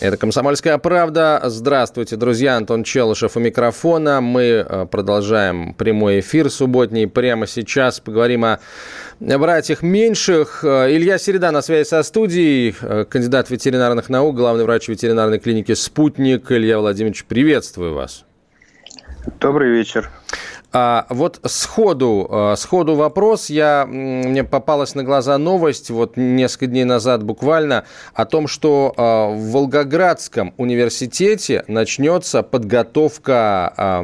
Это «Комсомольская правда». Здравствуйте, друзья. Антон Челышев у микрофона. Мы э, продолжаем прямой эфир субботний. Прямо сейчас поговорим о братьях меньших. Э, Илья Середа на связи со студией, э, кандидат ветеринарных наук, главный врач ветеринарной клиники «Спутник». Илья Владимирович, приветствую вас. Добрый вечер. А, вот сходу, а, сходу вопрос. Я, мне попалась на глаза новость вот несколько дней назад буквально о том, что а, в Волгоградском университете начнется подготовка,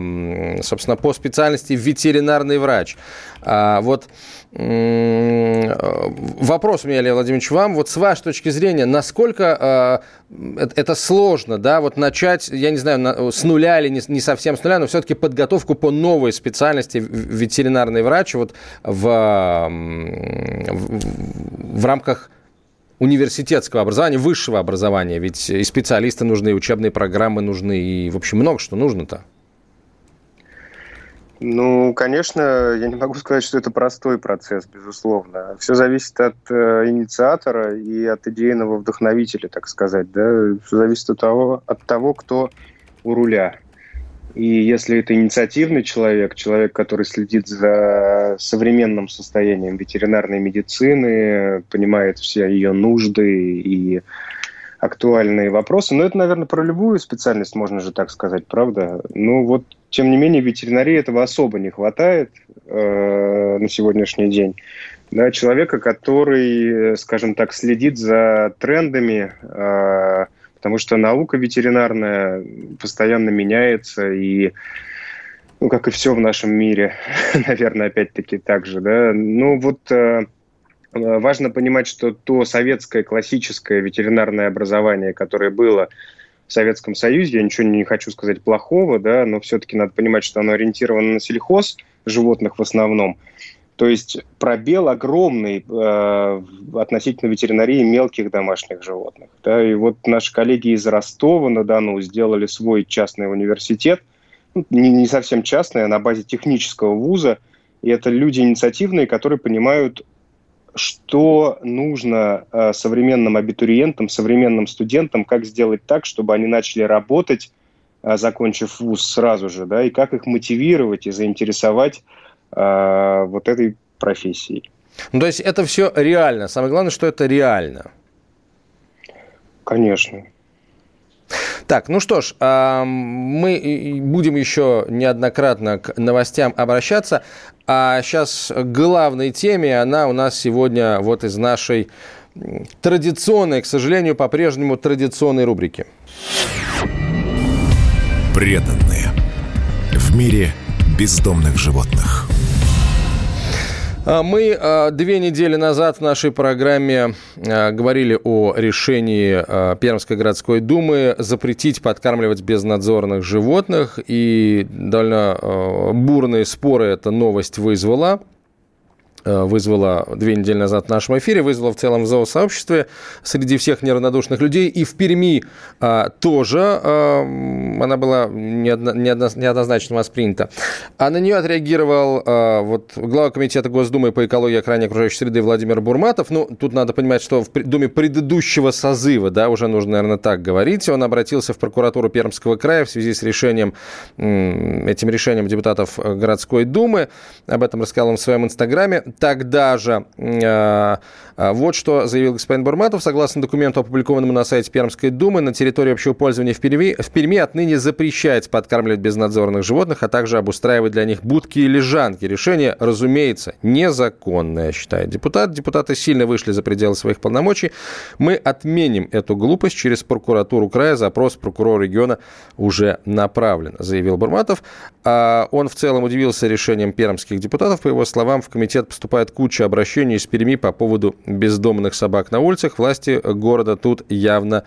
собственно, по специальности ветеринарный врач. А, вот вопрос у меня, Илья Владимирович, вам. Вот с вашей точки зрения, насколько э, это сложно, да, вот начать, я не знаю, с нуля или не, не совсем с нуля, но все-таки подготовку по новой специальности ветеринарный врач вот в, в, в рамках университетского образования, высшего образования. Ведь и специалисты нужны, и учебные программы нужны, и, в общем, много что нужно-то. Ну, конечно, я не могу сказать, что это простой процесс, безусловно. Все зависит от э, инициатора и от идейного вдохновителя, так сказать. Да? Все зависит от того, от того, кто у руля. И если это инициативный человек, человек, который следит за современным состоянием ветеринарной медицины, понимает все ее нужды и актуальные вопросы. Но это, наверное, про любую специальность можно же так сказать, правда? Ну вот, тем не менее, ветеринарии этого особо не хватает э, на сегодняшний день. Да, человека, который, скажем так, следит за трендами, э, потому что наука ветеринарная постоянно меняется, и ну, как и все в нашем мире, наверное, опять-таки так же, да. Ну, вот э, Э, важно понимать, что то советское классическое ветеринарное образование, которое было в Советском Союзе, я ничего не хочу сказать плохого, да, но все-таки надо понимать, что оно ориентировано на сельхоз животных в основном. То есть пробел огромный э, относительно ветеринарии мелких домашних животных. Да, и вот наши коллеги из Ростова-на-Дону сделали свой частный университет, ну, не, не совсем частный, а на базе технического вуза. И это люди инициативные, которые понимают что нужно э, современным абитуриентам, современным студентам, как сделать так, чтобы они начали работать, э, закончив вуз сразу же, да, и как их мотивировать и заинтересовать э, вот этой профессией. Ну, то есть это все реально. Самое главное, что это реально. Конечно. Так, ну что ж, мы будем еще неоднократно к новостям обращаться. А сейчас главной теме, она у нас сегодня вот из нашей традиционной, к сожалению, по-прежнему традиционной рубрики. Преданные. В мире бездомных животных. А, мы а, две недели назад в нашей программе а, говорили о решении Пермской городской думы запретить подкармливать безнадзорных животных. И довольно бурные споры эта новость вызвала. Э, вызвала две недели назад в нашем эфире, вызвала в целом в зоосообществе среди всех неравнодушных людей. И в Перми а, тоже а, она была неодно, неодно, неоднозначно воспринята. А на нее отреагировал а, вот, глава комитета Госдумы по экологии и охране окружающей среды Владимир Бурматов. Ну, тут надо понимать, что в Думе предыдущего созыва, да, уже нужно, наверное, так говорить, он обратился в прокуратуру Пермского края в связи с решением, этим решением депутатов городской думы. Об этом рассказал он в своем инстаграме тогда же э, э, вот что заявил господин Бурматов. Согласно документу, опубликованному на сайте Пермской думы, на территории общего пользования в Перми, в Перми отныне запрещается подкармливать безнадзорных животных, а также обустраивать для них будки и лежанки. Решение, разумеется, незаконное, считает депутат. Депутаты сильно вышли за пределы своих полномочий. Мы отменим эту глупость через прокуратуру края. Запрос прокурора региона уже направлен, заявил Бурматов. А он в целом удивился решением пермских депутатов. По его словам, в комитет поступает куча обращений из Перми по поводу бездомных собак на улицах. Власти города тут явно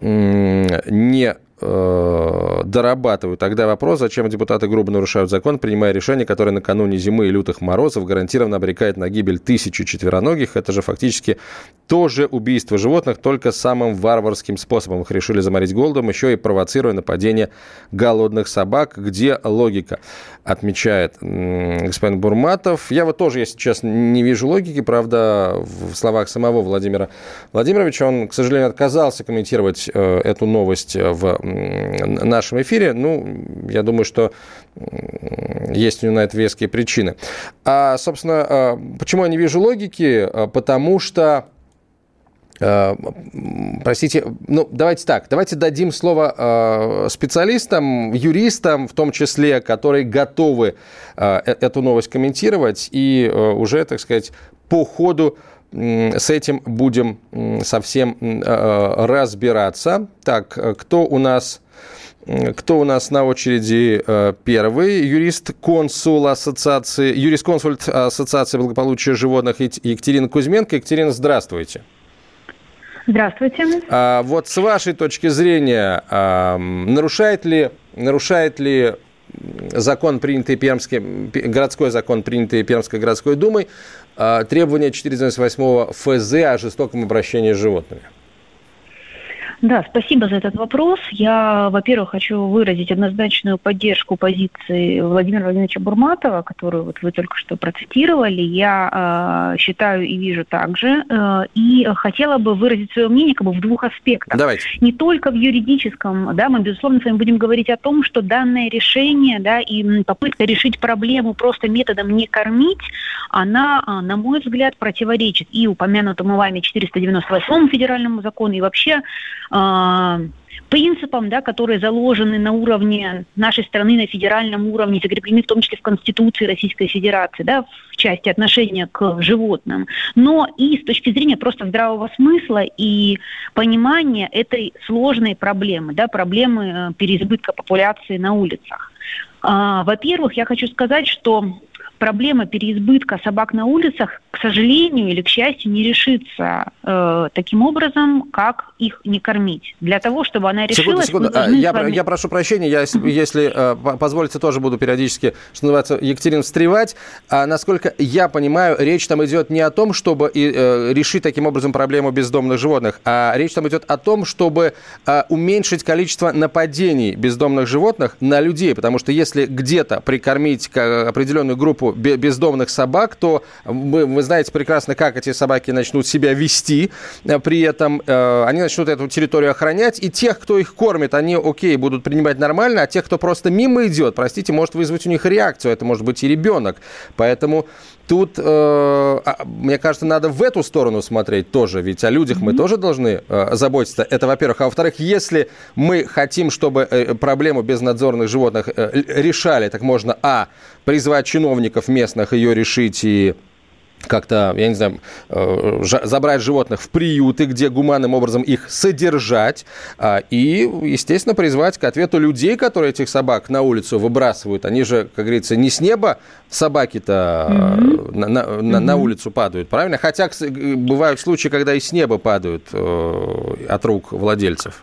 не э, дорабатываю. Тогда вопрос, зачем депутаты грубо нарушают закон, принимая решение, которое накануне зимы и лютых морозов гарантированно обрекает на гибель тысячу четвероногих. Это же фактически тоже убийство животных, только самым варварским способом. Их решили заморить голодом, еще и провоцируя нападение голодных собак. Где логика? Отмечает господин Бурматов. Я вот тоже, если честно, не вижу логики. Правда, в словах самого Владимира Владимировича он, к сожалению, отказался комментировать э, эту новость в нашем эфире. Ну, я думаю, что есть у него на это веские причины. А, собственно, а, почему я не вижу логики? А, потому что а, простите, ну давайте так, давайте дадим слово специалистам, юристам, в том числе, которые готовы э, эту новость комментировать и уже, так сказать, по ходу с этим будем совсем разбираться. Так, кто у нас кто у нас на очереди э, первый? Юрист-консул ассоциации, юрист-консульт Ассоциации благополучия животных Екатерина Кузьменко. Екатерина, здравствуйте. Здравствуйте. А, вот с вашей точки зрения, а, нарушает ли, нарушает ли закон, принятый Пермским, городской закон, принятый Пермской городской думой, требования 498 ФЗ о жестоком обращении с животными? Да, спасибо за этот вопрос. Я, во-первых, хочу выразить однозначную поддержку позиции Владимира Владимировича Бурматова, которую вот вы только что процитировали. Я э, считаю и вижу также. Э, и хотела бы выразить свое мнение как бы в двух аспектах. Давайте. Не только в юридическом, да, мы, безусловно, с вами будем говорить о том, что данное решение, да, и попытка решить проблему просто методом не кормить, она, а, на мой взгляд, противоречит и упомянутому вами 498 федеральному закону, и вообще принципам, да, которые заложены на уровне нашей страны, на федеральном уровне, закреплены в том числе в Конституции Российской Федерации, да, в части отношения к животным, но и с точки зрения просто здравого смысла и понимания этой сложной проблемы, да, проблемы э, переизбытка популяции на улицах. А, во-первых, я хочу сказать, что проблема переизбытка собак на улицах, к сожалению или к счастью, не решится э, таким образом, как их не кормить. Для того, чтобы она решилась... Секунду, секунду. А, я, вами... я прошу прощения, я, если э, позволите, тоже буду периодически, что называется, Екатерин, встревать. А, насколько я понимаю, речь там идет не о том, чтобы э, решить таким образом проблему бездомных животных, а речь там идет о том, чтобы э, уменьшить количество нападений бездомных животных на людей, потому что если где-то прикормить определенную группу бездомных собак, то вы, вы знаете прекрасно, как эти собаки начнут себя вести. Э, при этом э, они начнут эту территорию охранять, и тех, кто их кормит, они, окей, будут принимать нормально, а тех, кто просто мимо идет, простите, может вызвать у них реакцию. Это может быть и ребенок. Поэтому тут, э, а, мне кажется, надо в эту сторону смотреть тоже, ведь о людях mm-hmm. мы тоже должны э, заботиться. Это, во-первых. А во-вторых, если мы хотим, чтобы э, проблему безнадзорных животных э, решали, так можно, а, призвать чиновников местных ее решить и как-то, я не знаю, э, забрать животных в приюты, где гуманным образом их содержать, а, и, естественно, призвать к ответу людей, которые этих собак на улицу выбрасывают. Они же, как говорится, не с неба собаки-то mm-hmm. на, на, mm-hmm. на улицу падают, правильно? Хотя бывают случаи, когда и с неба падают э, от рук владельцев.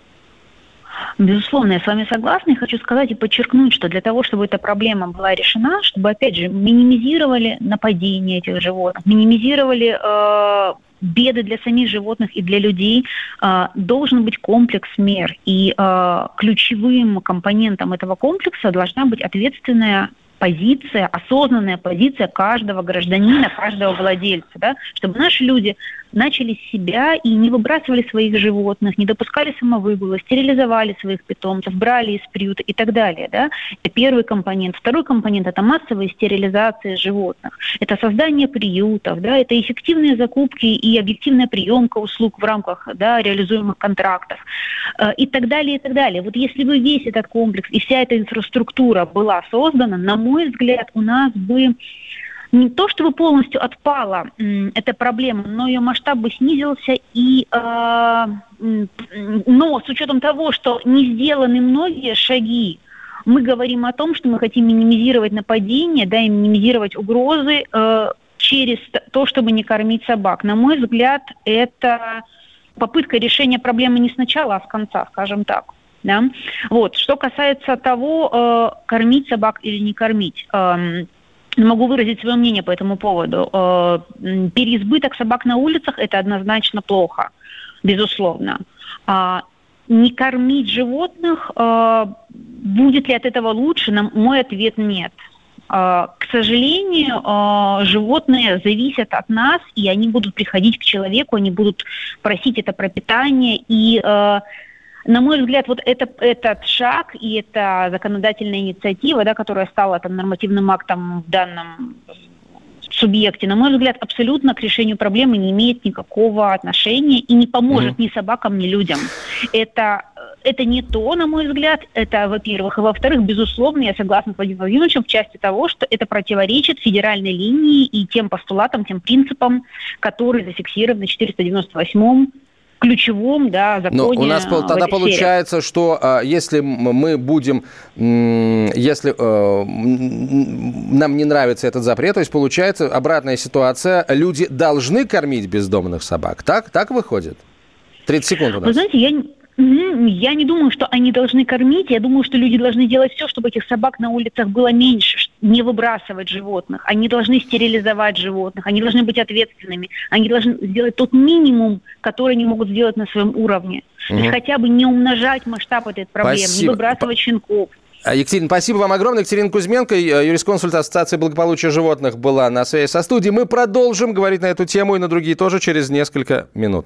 Безусловно, я с вами согласна и хочу сказать и подчеркнуть, что для того, чтобы эта проблема была решена, чтобы, опять же, минимизировали нападения этих животных, минимизировали э, беды для самих животных и для людей, э, должен быть комплекс мер. И э, ключевым компонентом этого комплекса должна быть ответственная позиция, осознанная позиция каждого гражданина, каждого владельца, да, чтобы наши люди начали себя и не выбрасывали своих животных, не допускали самовыгула, стерилизовали своих питомцев, брали из приюта и так далее. Да? Это первый компонент. Второй компонент – это массовая стерилизация животных. Это создание приютов, да? это эффективные закупки и объективная приемка услуг в рамках да, реализуемых контрактов э, и так далее, и так далее. Вот если бы весь этот комплекс и вся эта инфраструктура была создана, на мой взгляд, у нас бы не то чтобы полностью отпала эта проблема, но ее масштаб бы снизился, и, э, но с учетом того, что не сделаны многие шаги, мы говорим о том, что мы хотим минимизировать нападения, да, и минимизировать угрозы э, через то, чтобы не кормить собак. На мой взгляд, это попытка решения проблемы не сначала, а с конца, скажем так. Да? Вот. Что касается того, э, кормить собак или не кормить. Э, могу выразить свое мнение по этому поводу. Э, переизбыток собак на улицах – это однозначно плохо, безусловно. А не кормить животных, э, будет ли от этого лучше? Мой ответ – нет. Э, к сожалению, животные зависят от нас, и они будут приходить к человеку, они будут просить это пропитание, и на мой взгляд, вот это, этот шаг и эта законодательная инициатива, да, которая стала там, нормативным актом в данном субъекте, на мой взгляд, абсолютно к решению проблемы не имеет никакого отношения и не поможет mm-hmm. ни собакам, ни людям. Это, это не то, на мой взгляд, это, во-первых. И, во-вторых, безусловно, я согласна с Владимиром Владимировичем в части того, что это противоречит федеральной линии и тем постулатам, тем принципам, которые зафиксированы в 498 ключевом да, законе. Но у нас тогда получается, что а, если мы будем, если э, нам не нравится этот запрет, то есть получается обратная ситуация, люди должны кормить бездомных собак. Так, так выходит? 30 секунд у нас. Вы знаете, я, я не думаю, что они должны кормить. Я думаю, что люди должны делать все, чтобы этих собак на улицах было меньше, не выбрасывать животных. Они должны стерилизовать животных, они должны быть ответственными. Они должны сделать тот минимум, который они могут сделать на своем уровне. Угу. То есть хотя бы не умножать масштаб этой проблемы, Спасибо. не выбрасывать щенков. А, Екатерина, спасибо вам огромное. Екатерина Кузьменко, э, юрисконсульт Ассоциации благополучия животных, была на связи со студией. Мы продолжим говорить на эту тему и на другие тоже через несколько минут.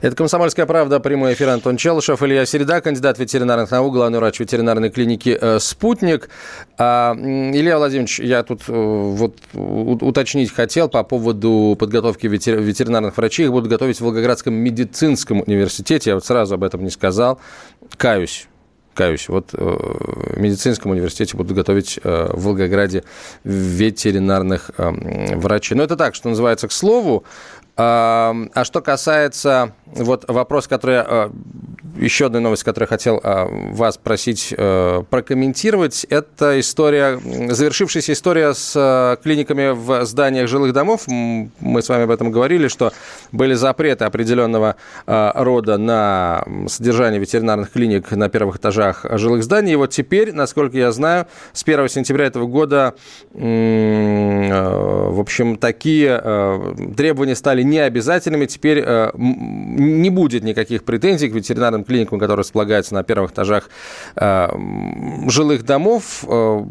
Это «Комсомольская правда», прямой эфир Антон Челышев, Илья Середа, кандидат ветеринарных наук, главный врач ветеринарной клиники э, «Спутник». А, Илья Владимирович, я тут э, вот уточнить хотел по поводу подготовки ветеринарных врачей. Их будут готовить в Волгоградском медицинском университете. Я вот сразу об этом не сказал. Каюсь каюсь. Вот э, в медицинском университете будут готовить в Волгограде ветеринарных врачей. Но это так, что называется, к слову. А что касается вот вопрос, который а, еще одна новость, которую я хотел а, вас просить э, прокомментировать, это история, завершившаяся история с а, клиниками в зданиях жилых домов. Мы с вами об этом говорили, что были запреты определенного рода на содержание ветеринарных клиник на первых этажах жилых зданий. И вот теперь, насколько я знаю, с 1 сентября этого года, в общем, такие требования стали необязательными. Теперь э, не будет никаких претензий к ветеринарным клиникам, которые располагаются на первых этажах э, жилых домов э,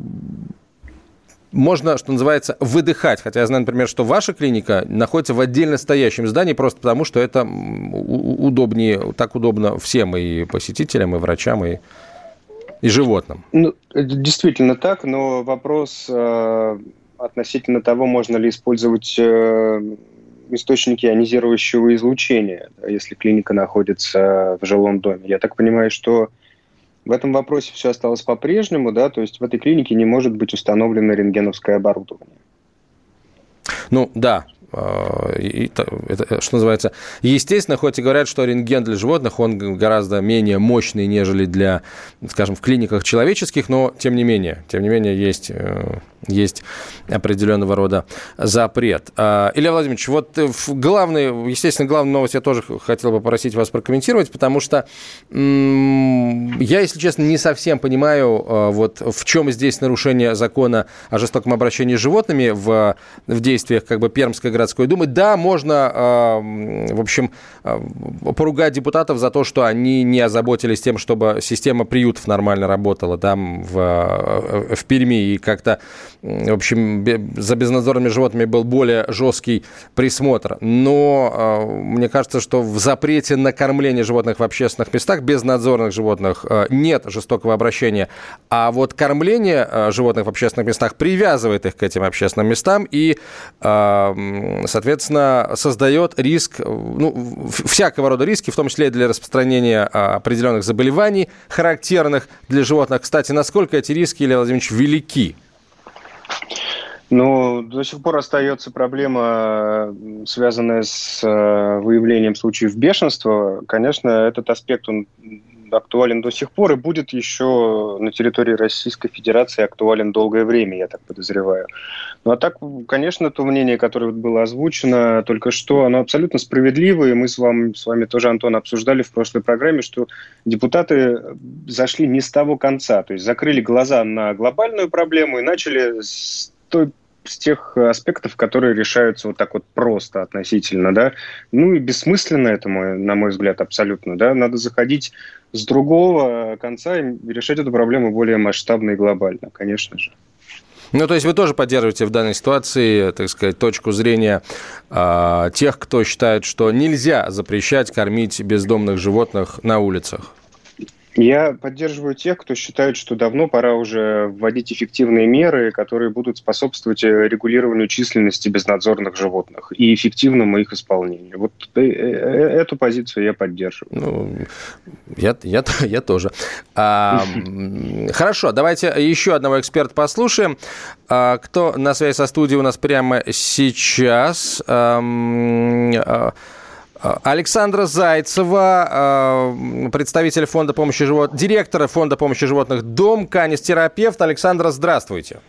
можно, что называется, выдыхать. Хотя я знаю, например, что ваша клиника находится в отдельно стоящем здании просто потому, что это удобнее, так удобно всем, и посетителям, и врачам, и, и животным. Ну, действительно так, но вопрос э, относительно того, можно ли использовать э, источники ионизирующего излучения, если клиника находится в жилом доме. Я так понимаю, что в этом вопросе все осталось по-прежнему, да, то есть в этой клинике не может быть установлено рентгеновское оборудование. Ну да, а, это, что называется, естественно, хоть и говорят, что рентген для животных, он гораздо менее мощный, нежели для, скажем, в клиниках человеческих, но тем не менее, тем не менее есть, э, есть определенного рода запрет. А, Илья Владимирович, вот главный, естественно, главную новость я тоже хотел бы попросить вас прокомментировать, потому что я, если честно, не совсем понимаю, а, вот в чем здесь нарушение закона о жестоком обращении с животными в, в действиях как бы Пермской городской думы. Да, можно, в общем, поругать депутатов за то, что они не озаботились тем, чтобы система приютов нормально работала там в, в Перми и как-то в общем, за безнадзорными животными был более жесткий присмотр. Но мне кажется, что в запрете на кормление животных в общественных местах, безнадзорных животных, нет жестокого обращения. А вот кормление животных в общественных местах привязывает их к этим общественным местам и, соответственно, создает риск, ну, всякого рода риски, в том числе для распространения определенных заболеваний, характерных для животных. Кстати, насколько эти риски, Илья Владимирович, велики? Ну, до сих пор остается проблема, связанная с э, выявлением случаев бешенства. Конечно, этот аспект, он актуален до сих пор и будет еще на территории Российской Федерации актуален долгое время, я так подозреваю. Ну а так, конечно, то мнение, которое было озвучено только что, оно абсолютно справедливое. Мы с вами, с вами тоже, Антон, обсуждали в прошлой программе, что депутаты зашли не с того конца, то есть закрыли глаза на глобальную проблему и начали с той с тех аспектов, которые решаются вот так вот просто относительно, да. Ну и бессмысленно это, мой, на мой взгляд, абсолютно, да. Надо заходить с другого конца и решать эту проблему более масштабно и глобально, конечно же. Ну, то есть вы тоже поддерживаете в данной ситуации, так сказать, точку зрения э, тех, кто считает, что нельзя запрещать кормить бездомных животных на улицах? Я поддерживаю тех, кто считает, что давно пора уже вводить эффективные меры, которые будут способствовать э, регулированию численности безнадзорных животных и эффективному их исполнению. Вот э, э, эту позицию я поддерживаю. Ну, я, я, я тоже. А, хорошо, давайте еще одного эксперта послушаем. А, кто на связи со студией у нас прямо сейчас? А, Александра Зайцева, а, представитель фонда помощи животных, директора фонда помощи животных «Дом», канистерапевт. Александра, здравствуйте.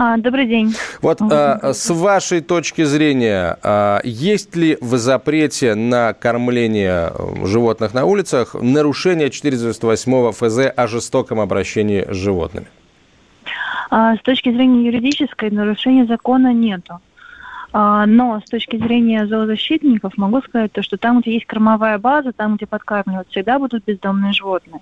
А, добрый день. Вот а, с вашей точки зрения, а, есть ли в запрете на кормление животных на улицах нарушение 498 ФЗ о жестоком обращении с животными? А, с точки зрения юридической нарушения закона нету. А, но с точки зрения зоозащитников могу сказать то, что там, где есть кормовая база, там, где подкармливают, всегда будут бездомные животные.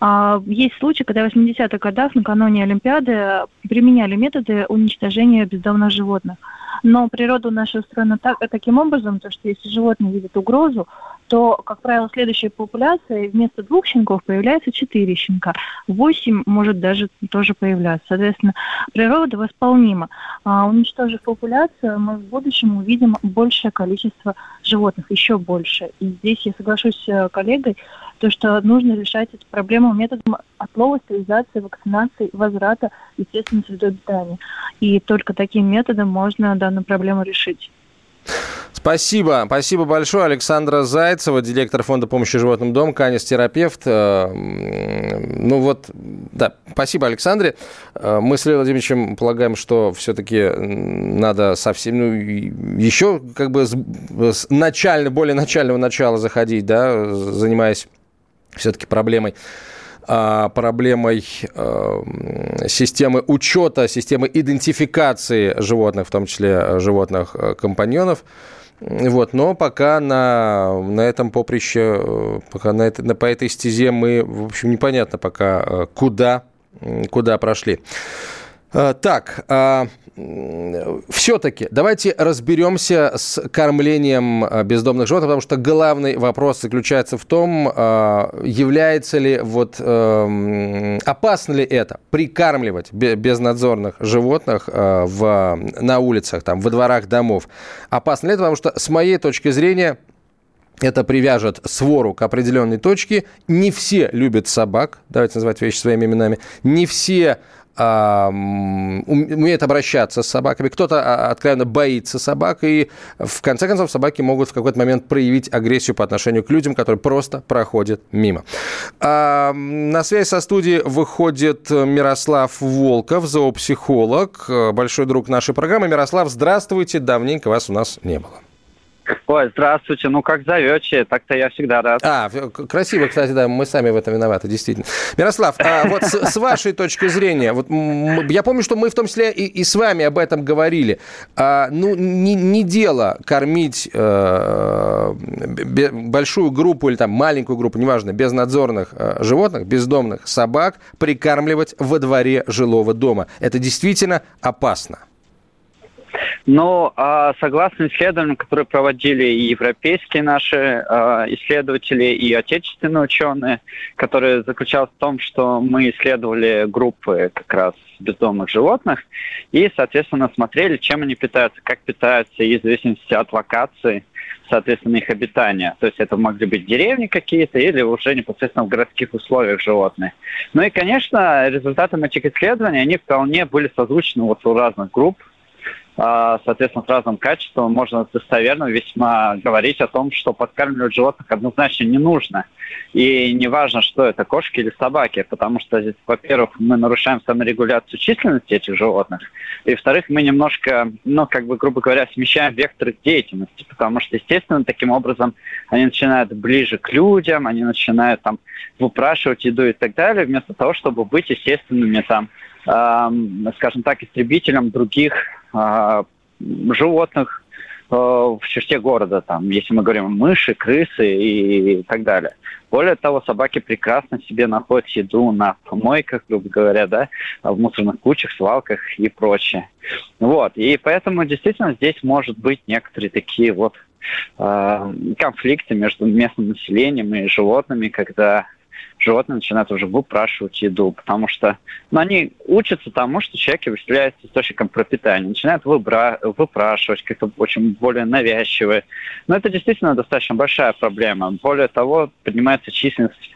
А, есть случаи, когда в 80-х годах накануне Олимпиады применяли методы уничтожения бездомных животных. Но природа наша устроена так, таким образом, то, что если животное видит угрозу, то, как правило, следующей популяции вместо двух щенков появляется четыре щенка. Восемь может даже тоже появляться. Соответственно, природа восполнима. А, уничтожив популяцию, мы в будущем увидим большее количество животных, еще больше. И здесь я соглашусь с э, коллегой, то, что нужно решать эту проблему методом отлова, стерилизации, вакцинации, возврата естественной среды обитания. И только таким методом можно данную проблему решить. Спасибо. Спасибо большое. Александра Зайцева, директор фонда помощи животным дом, канис-терапевт. Э, ну вот, да, спасибо, Александре. Э, мы с Ильей Владимировичем полагаем, что все-таки надо совсем, ну, еще как бы с, с начально, более начального начала заходить, да, занимаясь все-таки проблемой а, проблемой э, системы учета, системы идентификации животных, в том числе животных компаньонов. Вот, но пока на, на этом поприще, э, пока на, это, на, по этой стезе мы, в общем, непонятно пока, э, куда, куда прошли. Э, так, а, все-таки давайте разберемся с кормлением э, бездомных животных, потому что главный вопрос заключается в том, э, является ли вот эм, опасно ли это прикармливать безнадзорных животных в, на улицах, там, во дворах домов. Опасно ли это, потому что с моей точки зрения это привяжет свору к определенной точке. Не все любят собак, давайте называть вещи своими именами. Не все умеет обращаться с собаками, кто-то а, откровенно боится собак, и в конце концов собаки могут в какой-то момент проявить агрессию по отношению к людям, которые просто проходят мимо. На связь со студией выходит Мирослав Волков, зоопсихолог, большой друг нашей программы. Мирослав, здравствуйте, давненько вас у нас не было. Ой, здравствуйте. Ну, как зовете, так-то я всегда рад. А, красиво, кстати, да, мы сами в этом виноваты, действительно. Мирослав, а вот с, с вашей точки зрения, вот я помню, что мы в том числе и, и с вами об этом говорили. А, ну, не, не дело кормить э, большую группу или там маленькую группу, неважно, безнадзорных э, животных, бездомных собак, прикармливать во дворе жилого дома. Это действительно опасно. Но а, согласно исследованиям, которые проводили и европейские наши а, исследователи, и отечественные ученые, которые заключалось в том, что мы исследовали группы как раз бездомных животных и, соответственно, смотрели, чем они питаются, как питаются, и в зависимости от локации, соответственно, их обитания. То есть это могли быть деревни какие-то или уже непосредственно в городских условиях животные. Ну и, конечно, результатами этих исследований, они вполне были созвучны вот у разных групп, соответственно, с разным качеством можно достоверно весьма говорить о том, что подкармливать животных однозначно не нужно. И не важно, что это, кошки или собаки, потому что, во-первых, мы нарушаем саморегуляцию численности этих животных, и, во-вторых, мы немножко, ну, как бы, грубо говоря, смещаем вектор деятельности, потому что, естественно, таким образом они начинают ближе к людям, они начинают там выпрашивать еду и так далее, вместо того, чтобы быть естественными там, скажем так, истребителем других а, животных э, в черте города, там, если мы говорим мыши, крысы и так далее. Более того, собаки прекрасно себе находят еду на помойках, грубо говоря, да, в мусорных кучах, свалках и прочее. Вот, и поэтому действительно здесь может быть некоторые такие вот э, конфликты между местным населением и животными, когда животные начинают уже выпрашивать еду, потому что ну, они учатся тому, что человек является источником пропитания, начинают выбра- выпрашивать как-то очень более навязчивые. Но это действительно достаточно большая проблема. Более того, поднимается численность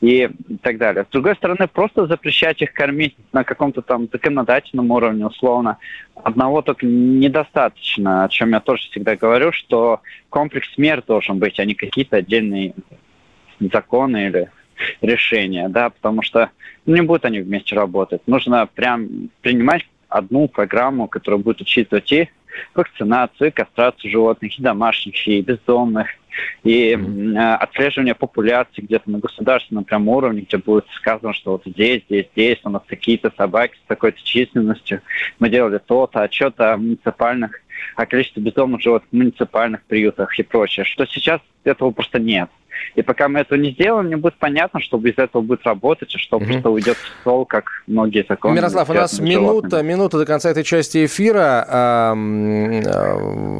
и так далее. С другой стороны, просто запрещать их кормить на каком-то там законодательном уровне, условно, одного только недостаточно, о чем я тоже всегда говорю, что комплекс мер должен быть, а не какие-то отдельные законы или решения, да, потому что не будут они вместе работать. Нужно прям принимать одну программу, которая будет учитывать и вакцинацию, и кастрацию животных, и домашних, и бездомных, и mm-hmm. отслеживание популяции где-то на государственном прям уровне, где будет сказано, что вот здесь, здесь, здесь у нас такие-то собаки с такой-то численностью, мы делали то-то, отчет о муниципальных, о количестве бездомных животных в муниципальных приютах и прочее, что сейчас этого просто нет. И пока мы этого не сделаем, не будет понятно, что без этого будет работать, и что угу. просто уйдет в стол, как многие законы. Мирослав, у нас минута, минута до конца этой части эфира.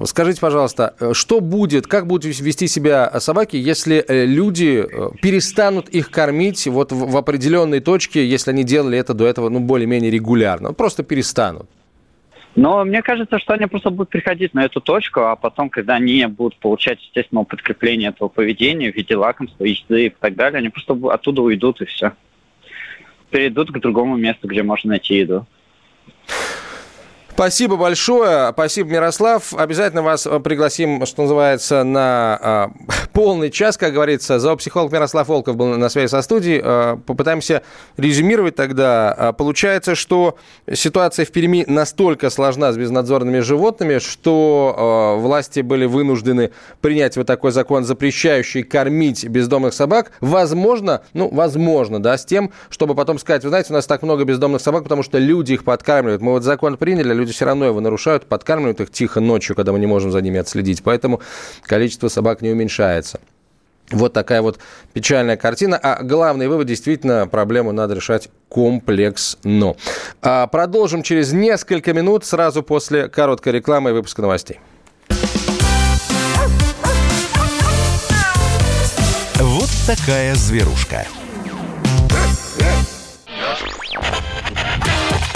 Скажите, пожалуйста, что будет, как будут вести себя собаки, если э, люди э, перестанут их кормить вот в определенной точке, если они делали это до этого ну, более-менее регулярно? Просто перестанут. Но мне кажется, что они просто будут приходить на эту точку, а потом, когда они будут получать, естественно, подкрепление этого поведения в виде лакомства, еды и так далее, они просто оттуда уйдут и все. Перейдут к другому месту, где можно найти еду. Спасибо большое. Спасибо, Мирослав. Обязательно вас э, пригласим, что называется, на э, полный час, как говорится. Зоопсихолог Мирослав Волков был на связи со студией. Э, попытаемся резюмировать тогда. Э, получается, что ситуация в Перми настолько сложна с безнадзорными животными, что э, власти были вынуждены принять вот такой закон, запрещающий кормить бездомных собак. Возможно, ну, возможно, да, с тем, чтобы потом сказать, вы знаете, у нас так много бездомных собак, потому что люди их подкармливают. Мы вот закон приняли, люди люди все равно его нарушают, подкармливают их тихо ночью, когда мы не можем за ними отследить. Поэтому количество собак не уменьшается. Вот такая вот печальная картина. А главный вывод, действительно, проблему надо решать комплексно. А продолжим через несколько минут, сразу после короткой рекламы и выпуска новостей. Вот такая зверушка.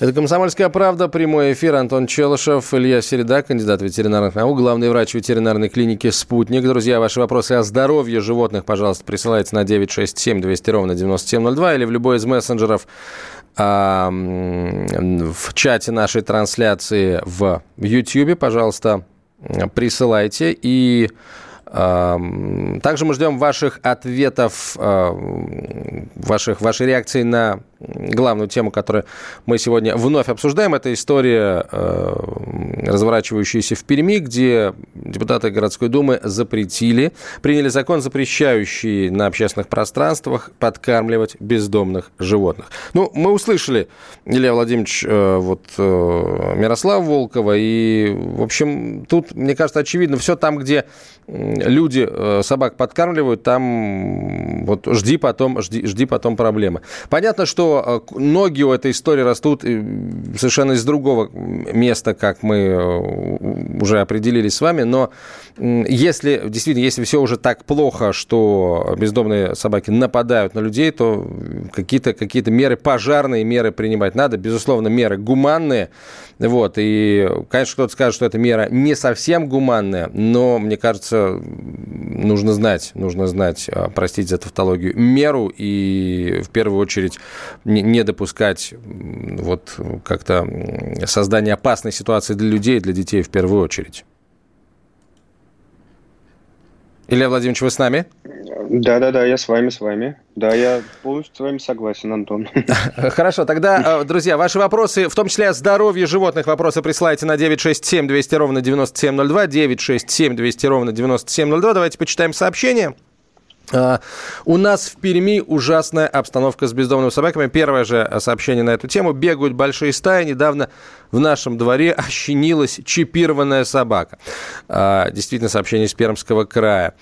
Это «Комсомольская правда», прямой эфир. Антон Челышев, Илья Середа, кандидат ветеринарных наук, главный врач ветеринарной клиники «Спутник». Друзья, ваши вопросы о здоровье животных, пожалуйста, присылайте на 967 200 ровно 9702 или в любой из мессенджеров в чате нашей трансляции в YouTube. Пожалуйста, присылайте. И также мы ждем ваших ответов, ваших, вашей реакции на главную тему, которую мы сегодня вновь обсуждаем. Это история, разворачивающаяся в Перми, где депутаты городской думы запретили, приняли закон, запрещающий на общественных пространствах подкармливать бездомных животных. Ну, мы услышали, Илья Владимирович, э, вот э, Мирослава Волкова, и, в общем, тут, мне кажется, очевидно, все там, где люди э, собак подкармливают, там вот жди потом, жди, жди потом проблемы. Понятно, что э, ноги у этой истории растут совершенно из другого места, как мы э, уже определились с вами, но если действительно, если все уже так плохо, что бездомные собаки нападают на людей, то какие-то какие меры, пожарные меры принимать надо. Безусловно, меры гуманные. Вот, и, конечно, кто-то скажет, что эта мера не совсем гуманная, но, мне кажется, нужно знать, нужно знать, а, простите за тавтологию, меру и, в первую очередь, не допускать вот как-то создания опасной ситуации для людей, для детей в первую очередь. Илья Владимирович, вы с нами? Да, да, да, я с вами, с вами. Да, я полностью с вами согласен, Антон. Хорошо, тогда, э, друзья, ваши вопросы, в том числе о здоровье животных, вопросы присылайте на 967 200 ровно 9702, 967 200 ровно 9702. Давайте почитаем сообщение. А, у нас в Перми ужасная обстановка с бездомными собаками. Первое же сообщение на эту тему. Бегают большие стаи. Недавно в нашем дворе ощенилась чипированная собака. А, действительно, сообщение из Пермского края.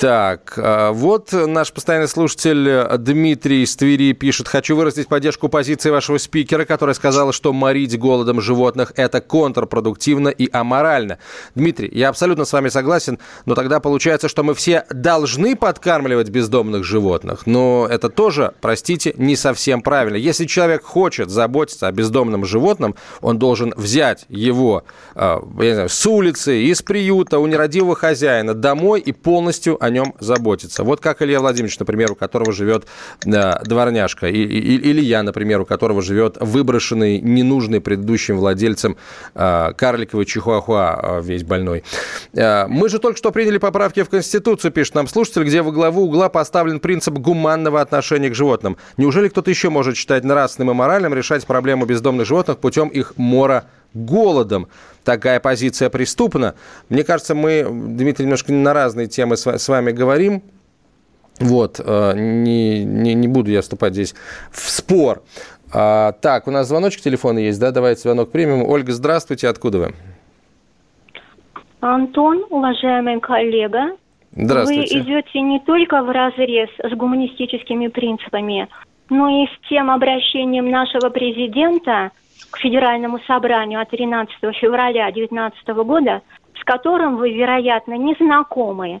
Так, а, вот наш постоянный слушатель Дмитрий из Твери пишет. Хочу выразить поддержку позиции вашего спикера, которая сказала, что морить голодом животных – это контрпродуктивно и аморально. Дмитрий, я абсолютно с вами согласен, но тогда получается, что мы все должны подкармливать бездомных животных. Но это тоже, простите, не совсем правильно. Если человек хочет заботиться о бездомном животном, он должен взять его а, я не знаю, с улицы, из приюта, у нерадивого хозяина домой и полностью о нем заботиться. Вот как Илья Владимирович, например, у которого живет э, дворняжка, или я, например, у которого живет выброшенный, ненужный предыдущим владельцем э, карликовый чихуахуа, э, весь больной. Мы же только что приняли поправки в Конституцию, пишет нам слушатель, где во главу угла поставлен принцип гуманного отношения к животным. Неужели кто-то еще может считать нравственным и моральным решать проблему бездомных животных путем их мора голодом. Такая позиция преступна. Мне кажется, мы, Дмитрий, немножко на разные темы с вами говорим. Вот, э, не, не, не буду я вступать здесь в спор. А, так, у нас звоночек телефона есть, да? Давайте звонок примем. Ольга, здравствуйте, откуда вы? Антон, уважаемый коллега, Здравствуйте. Вы идете не только в разрез с гуманистическими принципами, но и с тем обращением нашего президента к Федеральному собранию от 13 февраля 2019 года, с которым вы, вероятно, не знакомы.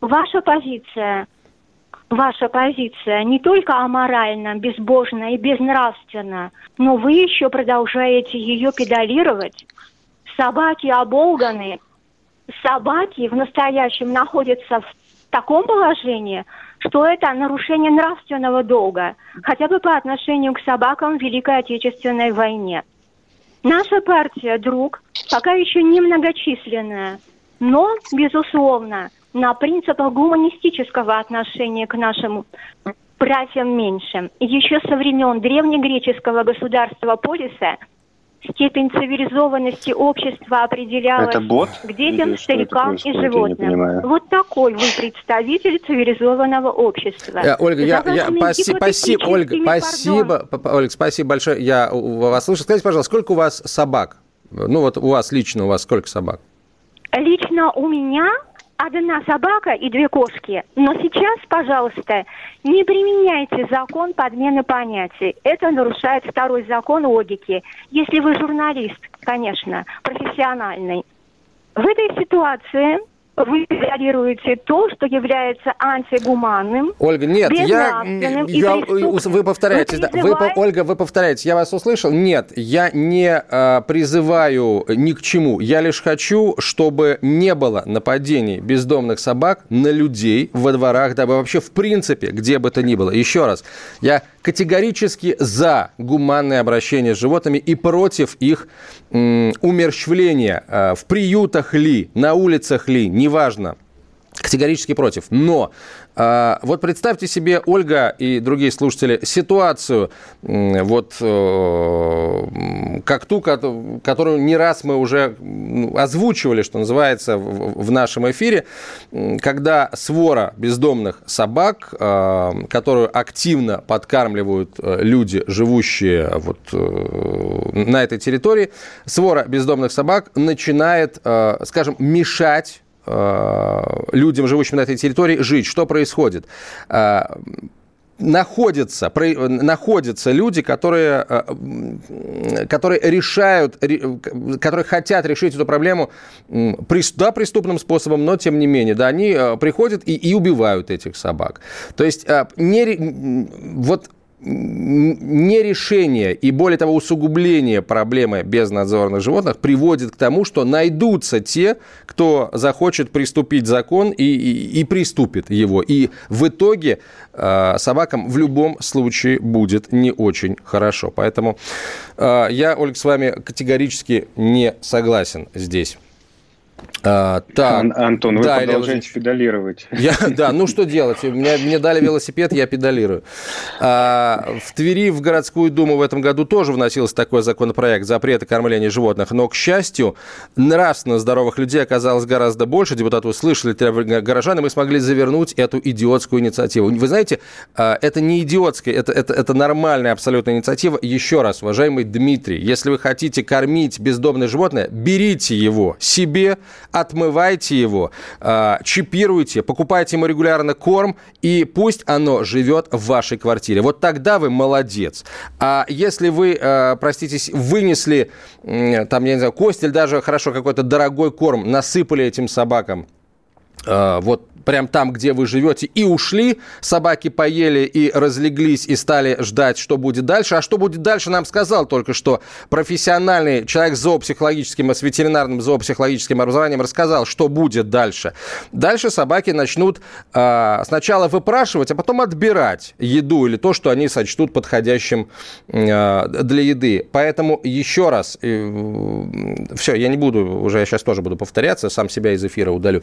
Ваша позиция, ваша позиция не только аморальна, безбожна и безнравственна, но вы еще продолжаете ее педалировать. Собаки оболганы, собаки в настоящем находятся в таком положении, что это нарушение нравственного долга, хотя бы по отношению к собакам в Великой Отечественной войне. Наша партия «Друг» пока еще немногочисленная, но, безусловно, на принципах гуманистического отношения к нашим братьям меньшим. Еще со времен древнегреческого государства Полиса – степень цивилизованности общества определялась Это бот? к детям, старикам и животным. Вот такой вы представитель цивилизованного общества. Э, Ольга, я, я, спаси, спасибо, Ольга, спасибо, Ольга, спасибо большое. Я вас слышу. Скажите, пожалуйста, сколько у вас собак? Ну вот у вас лично, у вас сколько собак? Лично у меня одна собака и две кошки. Но сейчас, пожалуйста, не применяйте закон подмены понятий. Это нарушает второй закон логики. Если вы журналист, конечно, профессиональный. В этой ситуации вы декларируете то, что является антигуманным. Ольга, нет, я, я вы повторяете, вы, призываете... вы, Ольга, вы повторяете, я вас услышал. Нет, я не э, призываю ни к чему. Я лишь хочу, чтобы не было нападений бездомных собак на людей во дворах, дабы вообще в принципе, где бы то ни было. Еще раз, я категорически за гуманное обращение с животными и против их м, умерщвления э, в приютах ли, на улицах ли, неважно. Категорически против. Но а, вот представьте себе, Ольга и другие слушатели, ситуацию, вот э, как ту, которую не раз мы уже озвучивали, что называется, в нашем эфире, когда свора бездомных собак, а, которую активно подкармливают э, люди, живущие вот э, на этой территории, свора бездомных собак начинает, скажем, мешать Э, людям, живущим на этой территории, жить. Что происходит? Э, находятся, находятся люди, которые, э, которые решают, которые хотят решить эту проблему, да, преступным способом, но тем не менее, да, они приходят и, и убивают этих собак. То есть не, вот нерешение и, более того, усугубление проблемы безнадзорных животных приводит к тому, что найдутся те, кто захочет приступить закон и, и, и приступит его. И в итоге э, собакам в любом случае будет не очень хорошо. Поэтому э, я, Ольга, с вами категорически не согласен здесь. А, так. Ан- Антон, вы да, продолжаете или... педалировать. Я, да, ну что делать? Мне, мне дали велосипед, я педалирую. А, в Твери в городскую думу в этом году тоже вносился такой законопроект запрета кормления животных, но, к счастью, нравственно здоровых людей оказалось гораздо больше. Депутаты услышали требования горожан, и мы смогли завернуть эту идиотскую инициативу. Вы знаете, а, это не идиотская, это, это, это нормальная абсолютно инициатива. Еще раз, уважаемый Дмитрий, если вы хотите кормить бездомное животное, берите его себе, отмывайте его, а, чипируйте, покупайте ему регулярно корм, и пусть оно живет в вашей квартире. Вот тогда вы молодец. А если вы, а, простите, вынесли, там, я не знаю, кость или даже хорошо какой-то дорогой корм, насыпали этим собакам, вот прям там, где вы живете, и ушли, собаки поели и разлеглись, и стали ждать, что будет дальше. А что будет дальше, нам сказал только что профессиональный человек с зоопсихологическим, с ветеринарным зоопсихологическим образованием рассказал, что будет дальше. Дальше собаки начнут э, сначала выпрашивать, а потом отбирать еду или то, что они сочтут подходящим э, для еды. Поэтому еще раз, э, все, я не буду, уже я сейчас тоже буду повторяться, сам себя из эфира удалю.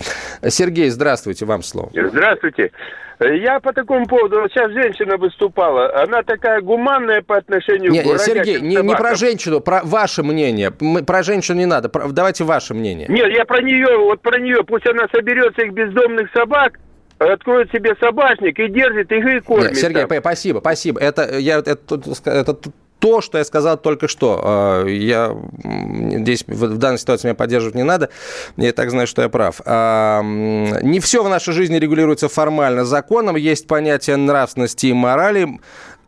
Сергей, здравствуйте, вам слово. Здравствуйте. Я по такому поводу, вот сейчас женщина выступала, она такая гуманная по отношению не, к Сергей, не, не про женщину, про ваше мнение. Мы, про женщину не надо, про, давайте ваше мнение. Нет, я про нее, вот про нее, пусть она соберет всех бездомных собак, откроет себе собачник и держит их и кормит. Нет, Сергей, там. спасибо, спасибо. Это, я, это, это то, что я сказал только что. А, я здесь в данной ситуации меня поддерживать не надо. Я так знаю, что я прав. А, не все в нашей жизни регулируется формально законом. Есть понятие нравственности и морали.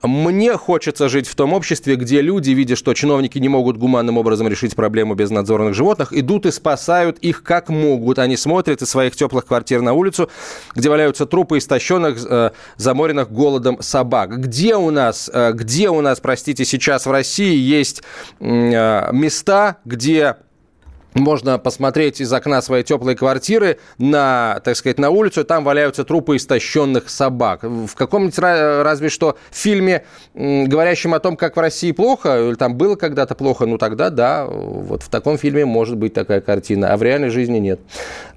Мне хочется жить в том обществе, где люди, видя, что чиновники не могут гуманным образом решить проблему безнадзорных животных, идут и спасают их как могут. Они смотрят из своих теплых квартир на улицу, где валяются трупы истощенных, э, заморенных голодом собак. Где у нас, э, где у нас, простите, сейчас в России есть э, места, где можно посмотреть из окна своей теплой квартиры на, так сказать, на улицу, там валяются трупы истощенных собак. В каком-нибудь разве что фильме, говорящем о том, как в России плохо, или там было когда-то плохо, ну тогда да, вот в таком фильме может быть такая картина, а в реальной жизни нет.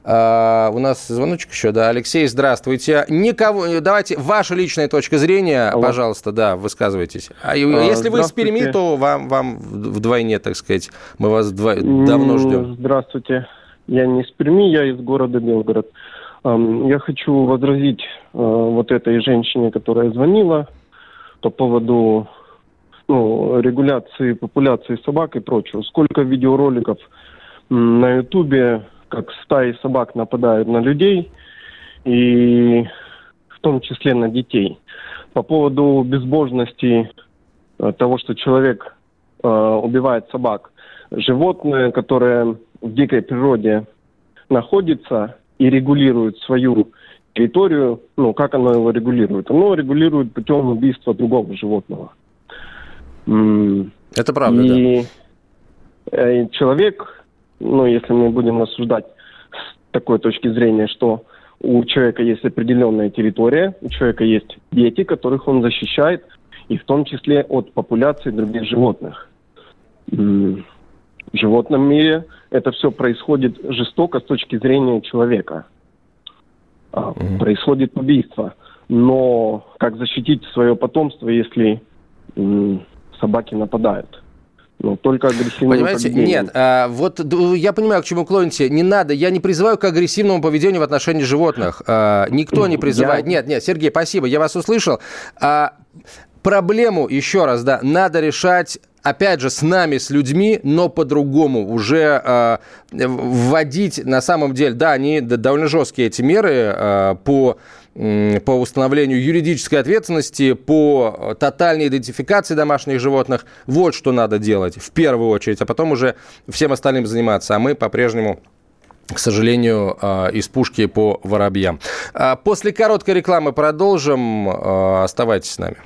А, у нас звоночек еще, да. Алексей, здравствуйте. Никого, давайте, ваша личная точка зрения, Алло. пожалуйста, да, высказывайтесь. А, а если вы из Перми, то вам, вам вдвойне, так сказать, мы вас давно ждем. Здравствуйте. Я не из Перми, я из города Белгород. Я хочу возразить а, вот этой женщине, которая звонила по поводу ну, регуляции популяции собак и прочего. Сколько видеороликов на Ютубе как стаи собак нападают на людей, и в том числе на детей. По поводу безбожности э, того, что человек э, убивает собак. Животное, которое в дикой природе находится, и регулирует свою территорию, ну, как оно его регулирует? Оно регулирует путем убийства другого животного. Это правда, и да. человек, ну, если мы будем рассуждать с такой точки зрения, что у человека есть определенная территория, у человека есть дети, которых он защищает, и в том числе от популяции других животных. В животном мире это все происходит жестоко с точки зрения человека. Mm-hmm. Происходит убийство. Но как защитить свое потомство, если собаки нападают? Ну, только агрессивное Понимаете, поведение. нет, а, вот я понимаю, к чему клоните. Не надо, я не призываю к агрессивному поведению в отношении животных. А, никто не призывает. Я... Нет, нет, Сергей, спасибо, я вас услышал. А, проблему, еще раз, да, надо решать опять же, с нами, с людьми, но по-другому уже э, вводить на самом деле, да, они довольно жесткие эти меры э, по по установлению юридической ответственности, по тотальной идентификации домашних животных. Вот что надо делать в первую очередь, а потом уже всем остальным заниматься. А мы по-прежнему к сожалению, из пушки по воробьям. После короткой рекламы продолжим. Оставайтесь с нами.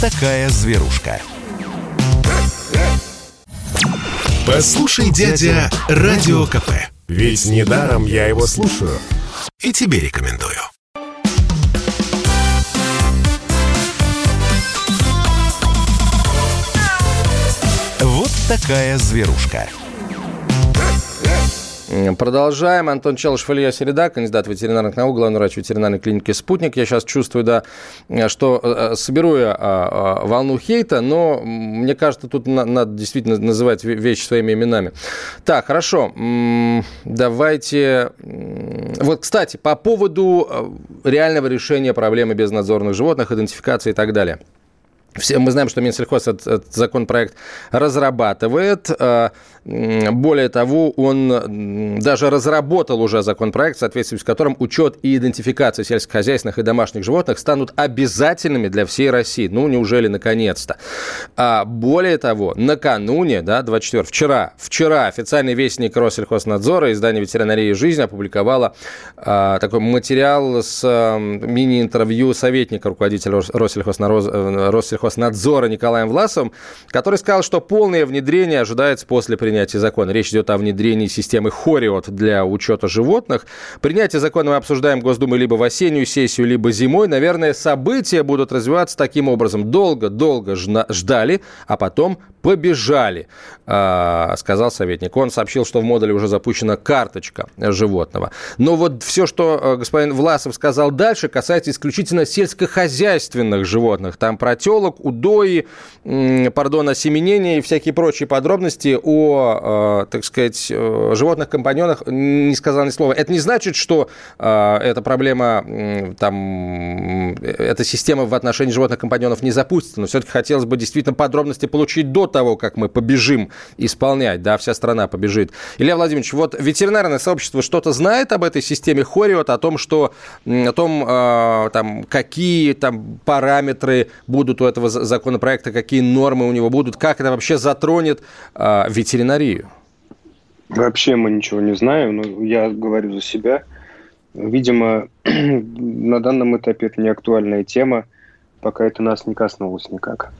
Такая зверушка. Послушай, дядя, Радио КП. Ведь недаром я его слушаю. И тебе рекомендую. Вот такая зверушка. Продолжаем. Антон Челышев, Илья Середа, кандидат ветеринарных наук, главный врач ветеринарной клиники «Спутник». Я сейчас чувствую, да, что э, соберу я а, а, волну хейта, но мне кажется, тут надо действительно называть вещи своими именами. Так, хорошо. Давайте... Вот, кстати, по поводу э, реального решения проблемы безнадзорных животных, идентификации и так далее – все, мы знаем, что Минсельхоз этот, этот законопроект разрабатывает. Э, более того, он даже разработал уже законопроект, в соответствии с которым учет и идентификация сельскохозяйственных и домашних животных станут обязательными для всей России. Ну, неужели наконец-то? А более того, накануне, да, 24, вчера, вчера официальный вестник Россельхознадзора, издание «Ветеринария и жизнь» опубликовало а, такой материал с а, мини-интервью советника руководителя Россельхознадзора, Роскоснадзора Николаем Власовым, который сказал, что полное внедрение ожидается после принятия закона. Речь идет о внедрении системы Хориот для учета животных. Принятие закона мы обсуждаем Госдумы либо в осеннюю сессию, либо зимой. Наверное, события будут развиваться таким образом. Долго-долго ждали, а потом побежали, а, сказал советник. Он сообщил, что в модуле уже запущена карточка животного. Но вот все, что э, господин Власов сказал дальше, касается исключительно сельскохозяйственных животных. Там про телок, удои, пардон, осеменение и всякие прочие подробности о, э, так сказать, э, животных-компаньонах не сказал ни слова. Это не значит, что эта проблема, там, эта система в отношении животных-компаньонов не запустится, но все-таки хотелось бы действительно подробности получить до того, как мы побежим исполнять, да, вся страна побежит. Илья Владимирович, вот ветеринарное сообщество что-то знает об этой системе Хориот, о том, что, о том, э, там, какие там параметры будут у этого законопроекта, какие нормы у него будут, как это вообще затронет э, ветеринарию? Вообще мы ничего не знаем, но я говорю за себя. Видимо, на данном этапе это не актуальная тема, пока это нас не коснулось никак.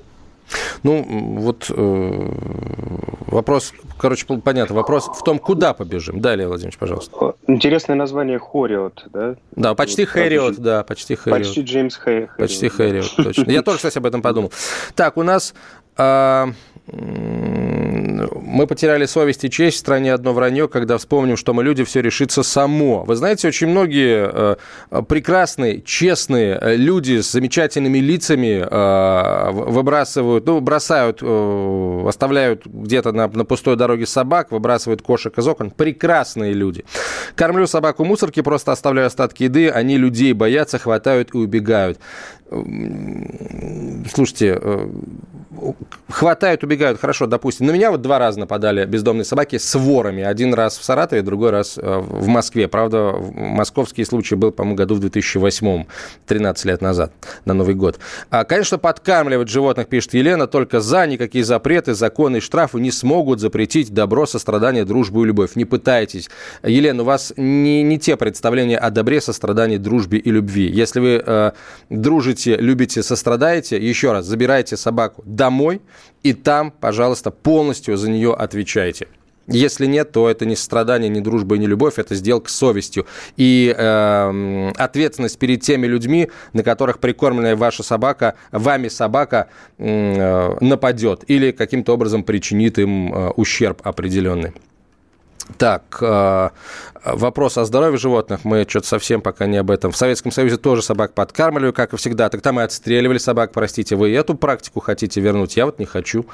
Ну, вот э, вопрос, короче, понятно, вопрос в том, куда побежим. Далее, Владимир, пожалуйста. Интересное название Хориот, да? Да, почти вот, Хэриот, да, почти Хэриот. Почти Джеймс Хэриот. Почти Хэриот, точно. Я тоже, кстати, об этом подумал. Так, у нас... Мы потеряли совесть и честь в стране одно вранье, когда вспомним, что мы люди, все решится само. Вы знаете, очень многие э, прекрасные, честные э, люди с замечательными лицами э, выбрасывают, ну, бросают, оставляют где-то на, на пустой дороге собак, выбрасывают кошек из окон. Прекрасные люди. Кормлю собаку мусорки, просто оставляю остатки еды, они людей боятся, хватают и убегают. Слушайте, хватают, убегают, хорошо, допустим. На меня вот два раза нападали бездомные собаки с ворами. Один раз в Саратове, другой раз в Москве. Правда, московский случай был, по-моему, году в 2008, 13 лет назад, на Новый год. А, конечно, подкармливать животных, пишет Елена, только за никакие запреты, законы и штрафы не смогут запретить добро, сострадание, дружбу и любовь. Не пытайтесь. Елена, у вас не, не те представления о добре, сострадании, дружбе и любви. Если вы э, дружите, любите, сострадаете, еще раз, забирайте собаку домой и там, пожалуйста, полностью за нее отвечайте. Если нет, то это не страдание, не дружба и не любовь, это сделка с совестью. И э, ответственность перед теми людьми, на которых прикормленная ваша собака, вами собака э, нападет или каким-то образом причинит им э, ущерб определенный. Так, э, вопрос о здоровье животных. Мы что-то совсем пока не об этом. В Советском Союзе тоже собак подкармливали, как и всегда. Так там и отстреливали собак, простите. Вы эту практику хотите вернуть? Я вот не хочу.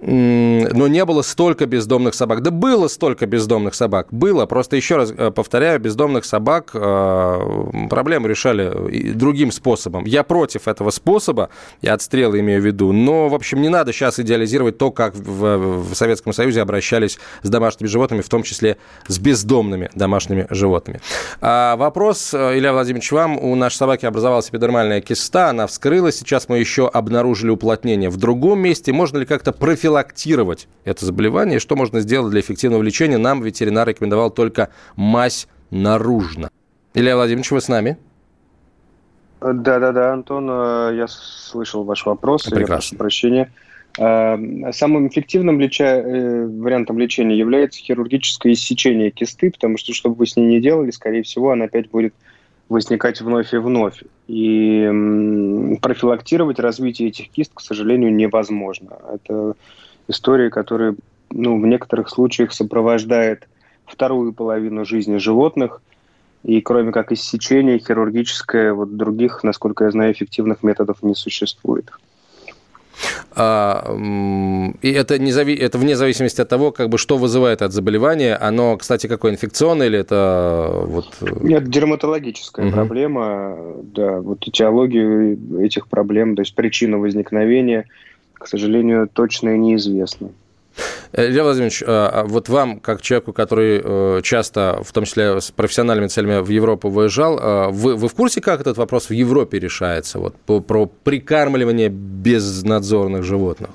Но не было столько бездомных собак. Да было столько бездомных собак. Было. Просто еще раз э, повторяю, бездомных собак э, проблему решали другим способом. Я против этого способа. Я отстрелы имею в виду. Но, в общем, не надо сейчас идеализировать то, как в, Советском Союзе обращались с домашними животными, в том том числе с бездомными домашними животными. А вопрос, э, Илья Владимирович, вам. У нашей собаки образовалась эпидермальная киста, она вскрылась, сейчас мы еще обнаружили уплотнение. В другом месте можно ли как-то профилактировать это заболевание? И что можно сделать для эффективного лечения? Нам ветеринар рекомендовал только мазь наружно. Илья Владимирович, вы с нами? Да-да-да, Антон, э, я слышал ваш вопрос. Прекрасно. Я прошу прощения. Эм, самым эффективным леча... Э, вариантом лечения является хирургическое иссечение кисты, потому что, что бы вы с ней не делали, скорее всего, она опять будет возникать вновь и вновь. И профилактировать развитие этих кист, к сожалению, невозможно. Это история, которая ну, в некоторых случаях сопровождает вторую половину жизни животных, и кроме как иссечения, хирургическое, вот других, насколько я знаю, эффективных методов не существует. А, и это, не зави... это вне зависимости от того, как бы, что вызывает это заболевание. Оно, кстати, какое инфекционное или это вот... Э, Нет, дерматологическая угу. проблема. Да, вот этиологию этих проблем, то есть причина возникновения, к сожалению, точно неизвестна. Э, Илья Владимирович, а, а вот вам, как человеку, который э, часто, в том числе с профессиональными целями, в Европу выезжал, а, вы, вы в курсе, как этот вопрос в Европе решается, вот, по, про прикармливание безнадзорных животных?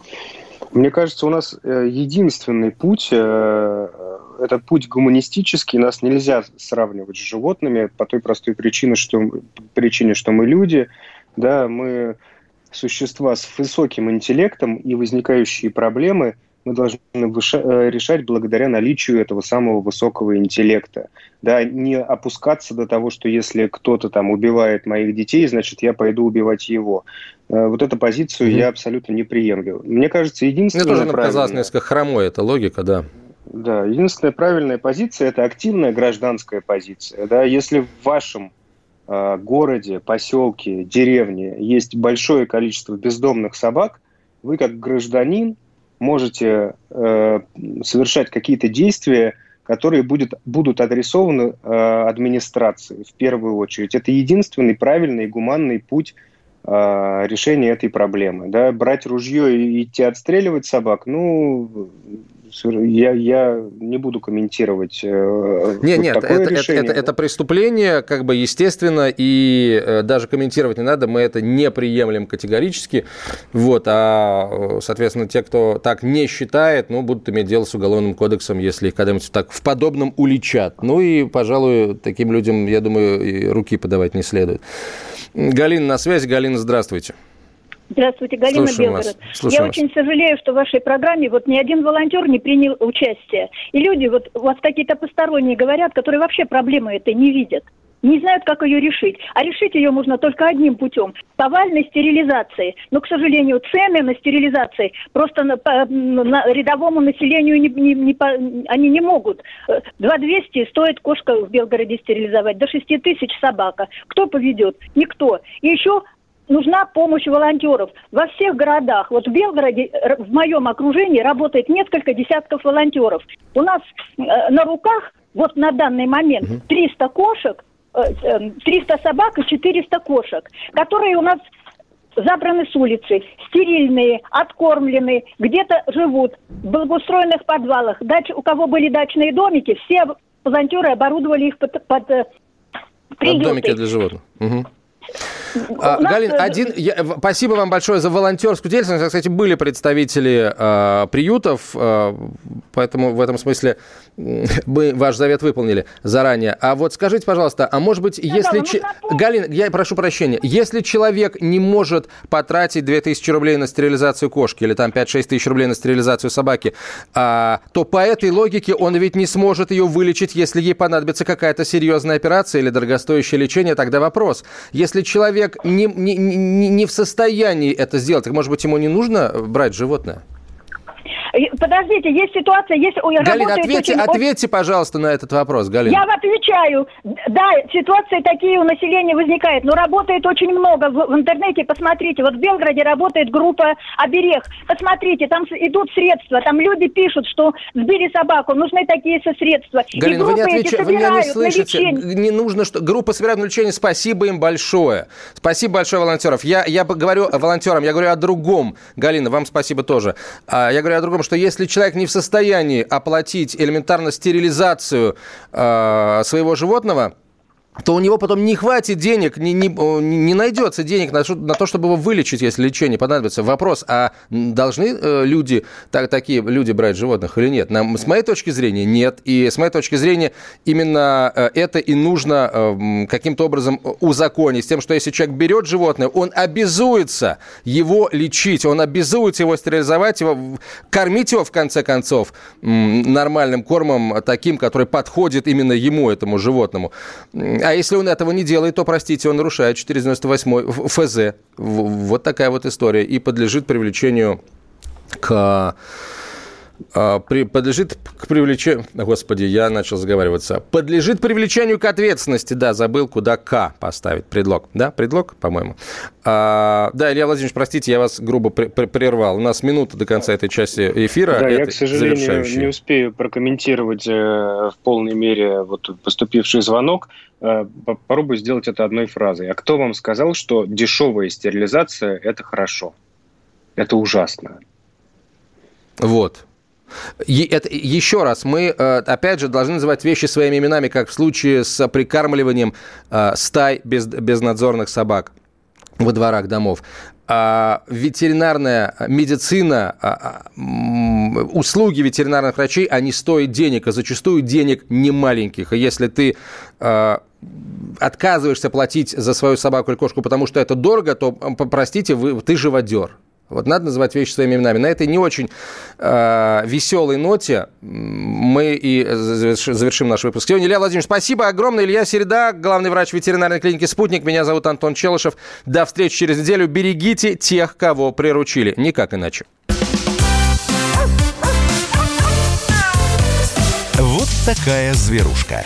Мне кажется, у нас э, единственный путь, этот путь гуманистический, нас нельзя сравнивать с животными по той простой причине, что, причине, что мы люди, да, мы существа с высоким интеллектом, и возникающие проблемы – мы должны э, решать благодаря наличию этого самого высокого интеллекта. Да, не опускаться до того, что если кто-то там убивает моих детей, значит, я пойду убивать его. Э, вот эту позицию mm-hmm. я абсолютно не приемлю. Мне кажется, единственное... Мне тоже показалось несколько хромой эта логика, да. Да, единственная правильная позиция – это активная гражданская позиция. Да, если в вашем э, городе, поселке, деревне есть большое количество бездомных собак, вы как гражданин можете э, совершать какие-то действия, которые будет, будут адресованы э, администрации в первую очередь. Это единственный правильный и гуманный путь э, решения этой проблемы. Да? Брать ружье и идти отстреливать собак, ну, я, я не буду комментировать э, нет, вот нет, такое это, решение. Это, это, это преступление, как бы естественно, и э, даже комментировать не надо, мы это не приемлем категорически. Вот, а, соответственно, те, кто так не считает, ну, будут иметь дело с уголовным кодексом, если их когда-нибудь так в подобном уличат. Ну и, пожалуй, таким людям, я думаю, и руки подавать не следует. Галина на связи. Галина, здравствуйте. Здравствуйте, Галина Слушаем Белгород. Я вас. очень сожалею, что в вашей программе вот ни один волонтер не принял участие. И люди, вот у вас какие-то посторонние говорят, которые вообще проблемы этой не видят. Не знают, как ее решить. А решить ее можно только одним путем – повальной стерилизации. Но, к сожалению, цены на стерилизации просто на, по, на рядовому населению не, не, не, они не могут. 2200 стоит кошка в Белгороде стерилизовать, до 6 тысяч собака. Кто поведет? Никто. И еще нужна помощь волонтеров. Во всех городах, вот в Белгороде, э, в моем окружении работает несколько десятков волонтеров. У нас э, на руках вот на данный момент 300 кошек, 300 э, собак и 400 кошек, которые у нас забраны с улицы, стерильные, откормленные, где-то живут в благоустроенных подвалах. Дач, у кого были дачные домики, все волонтеры оборудовали их под, под э, приюты. Под домики для животных. Угу. А, Галин, э, один, я, спасибо вам большое за волонтерскую деятельность. Кстати, были представители э, приютов, э, поэтому в этом смысле мы ваш завет выполнили заранее. А вот скажите, пожалуйста, а может быть, да, если... Да, че... Галин, я прошу прощения, если человек не может потратить 2000 рублей на стерилизацию кошки или там 5-6 тысяч рублей на стерилизацию собаки, а, то по этой логике он ведь не сможет ее вылечить, если ей понадобится какая-то серьезная операция или дорогостоящее лечение, тогда вопрос. Если человек не, не, не, не в состоянии это сделать, так может быть ему не нужно брать животное? Подождите, есть ситуация, есть... Галина, ответьте, очень... ответьте, пожалуйста, на этот вопрос, Галина. Я отвечаю. Да, ситуации такие у населения возникают, но работает очень много. В, в интернете посмотрите, вот в Белгороде работает группа «Оберег». Посмотрите, там идут средства, там люди пишут, что сбили собаку, нужны такие со средства. Галина, вы не, отвечаете, вы меня не слышите. Не нужно, что... Группа собирает на лечение, спасибо им большое. Спасибо большое волонтеров. Я, я говорю волонтерам, я говорю о другом. Галина, вам спасибо тоже. А, я говорю о другом, что если человек не в состоянии оплатить элементарно стерилизацию э, своего животного, то у него потом не хватит денег, не, не, не найдется денег на, на то, чтобы его вылечить, если лечение понадобится. Вопрос, а должны э, люди, так, такие люди брать животных или нет? Нам, с моей точки зрения, нет. И с моей точки зрения, именно э, это и нужно э, каким-то образом узаконить. С тем, что если человек берет животное, он обязуется его лечить, он обязуется его стерилизовать, его, кормить его, в конце концов, нормальным кормом, таким, который подходит именно ему, этому животному а если он этого не делает, то, простите, он нарушает 498 ФЗ. Вот такая вот история. И подлежит привлечению к подлежит к привлечению... Господи, я начал заговариваться. Подлежит привлечению к ответственности. Да, забыл, куда К поставить. Предлог. Да, предлог, по-моему. А, да, Илья Владимирович, простите, я вас грубо прервал. У нас минута до конца этой части эфира. Да, я, к сожалению, не успею прокомментировать э, в полной мере вот поступивший звонок. Э, попробую сделать это одной фразой. А кто вам сказал, что дешевая стерилизация – это хорошо? Это ужасно. Вот. Это, еще раз, мы, э, опять же, должны называть вещи своими именами, как в случае с прикармливанием э, стай без, безнадзорных собак во дворах домов. А ветеринарная медицина, а, а, услуги ветеринарных врачей, они стоят денег, а зачастую денег не маленьких. И если ты а, отказываешься платить за свою собаку или кошку, потому что это дорого, то, простите, вы, ты живодер. Вот надо называть вещи своими именами. На этой не очень э, веселой ноте мы и завершим наш выпуск. Сегодня, Илья Владимирович, спасибо огромное. Илья Середа, главный врач ветеринарной клиники «Спутник». Меня зовут Антон Челышев. До встречи через неделю. Берегите тех, кого приручили. Никак иначе. Вот такая зверушка.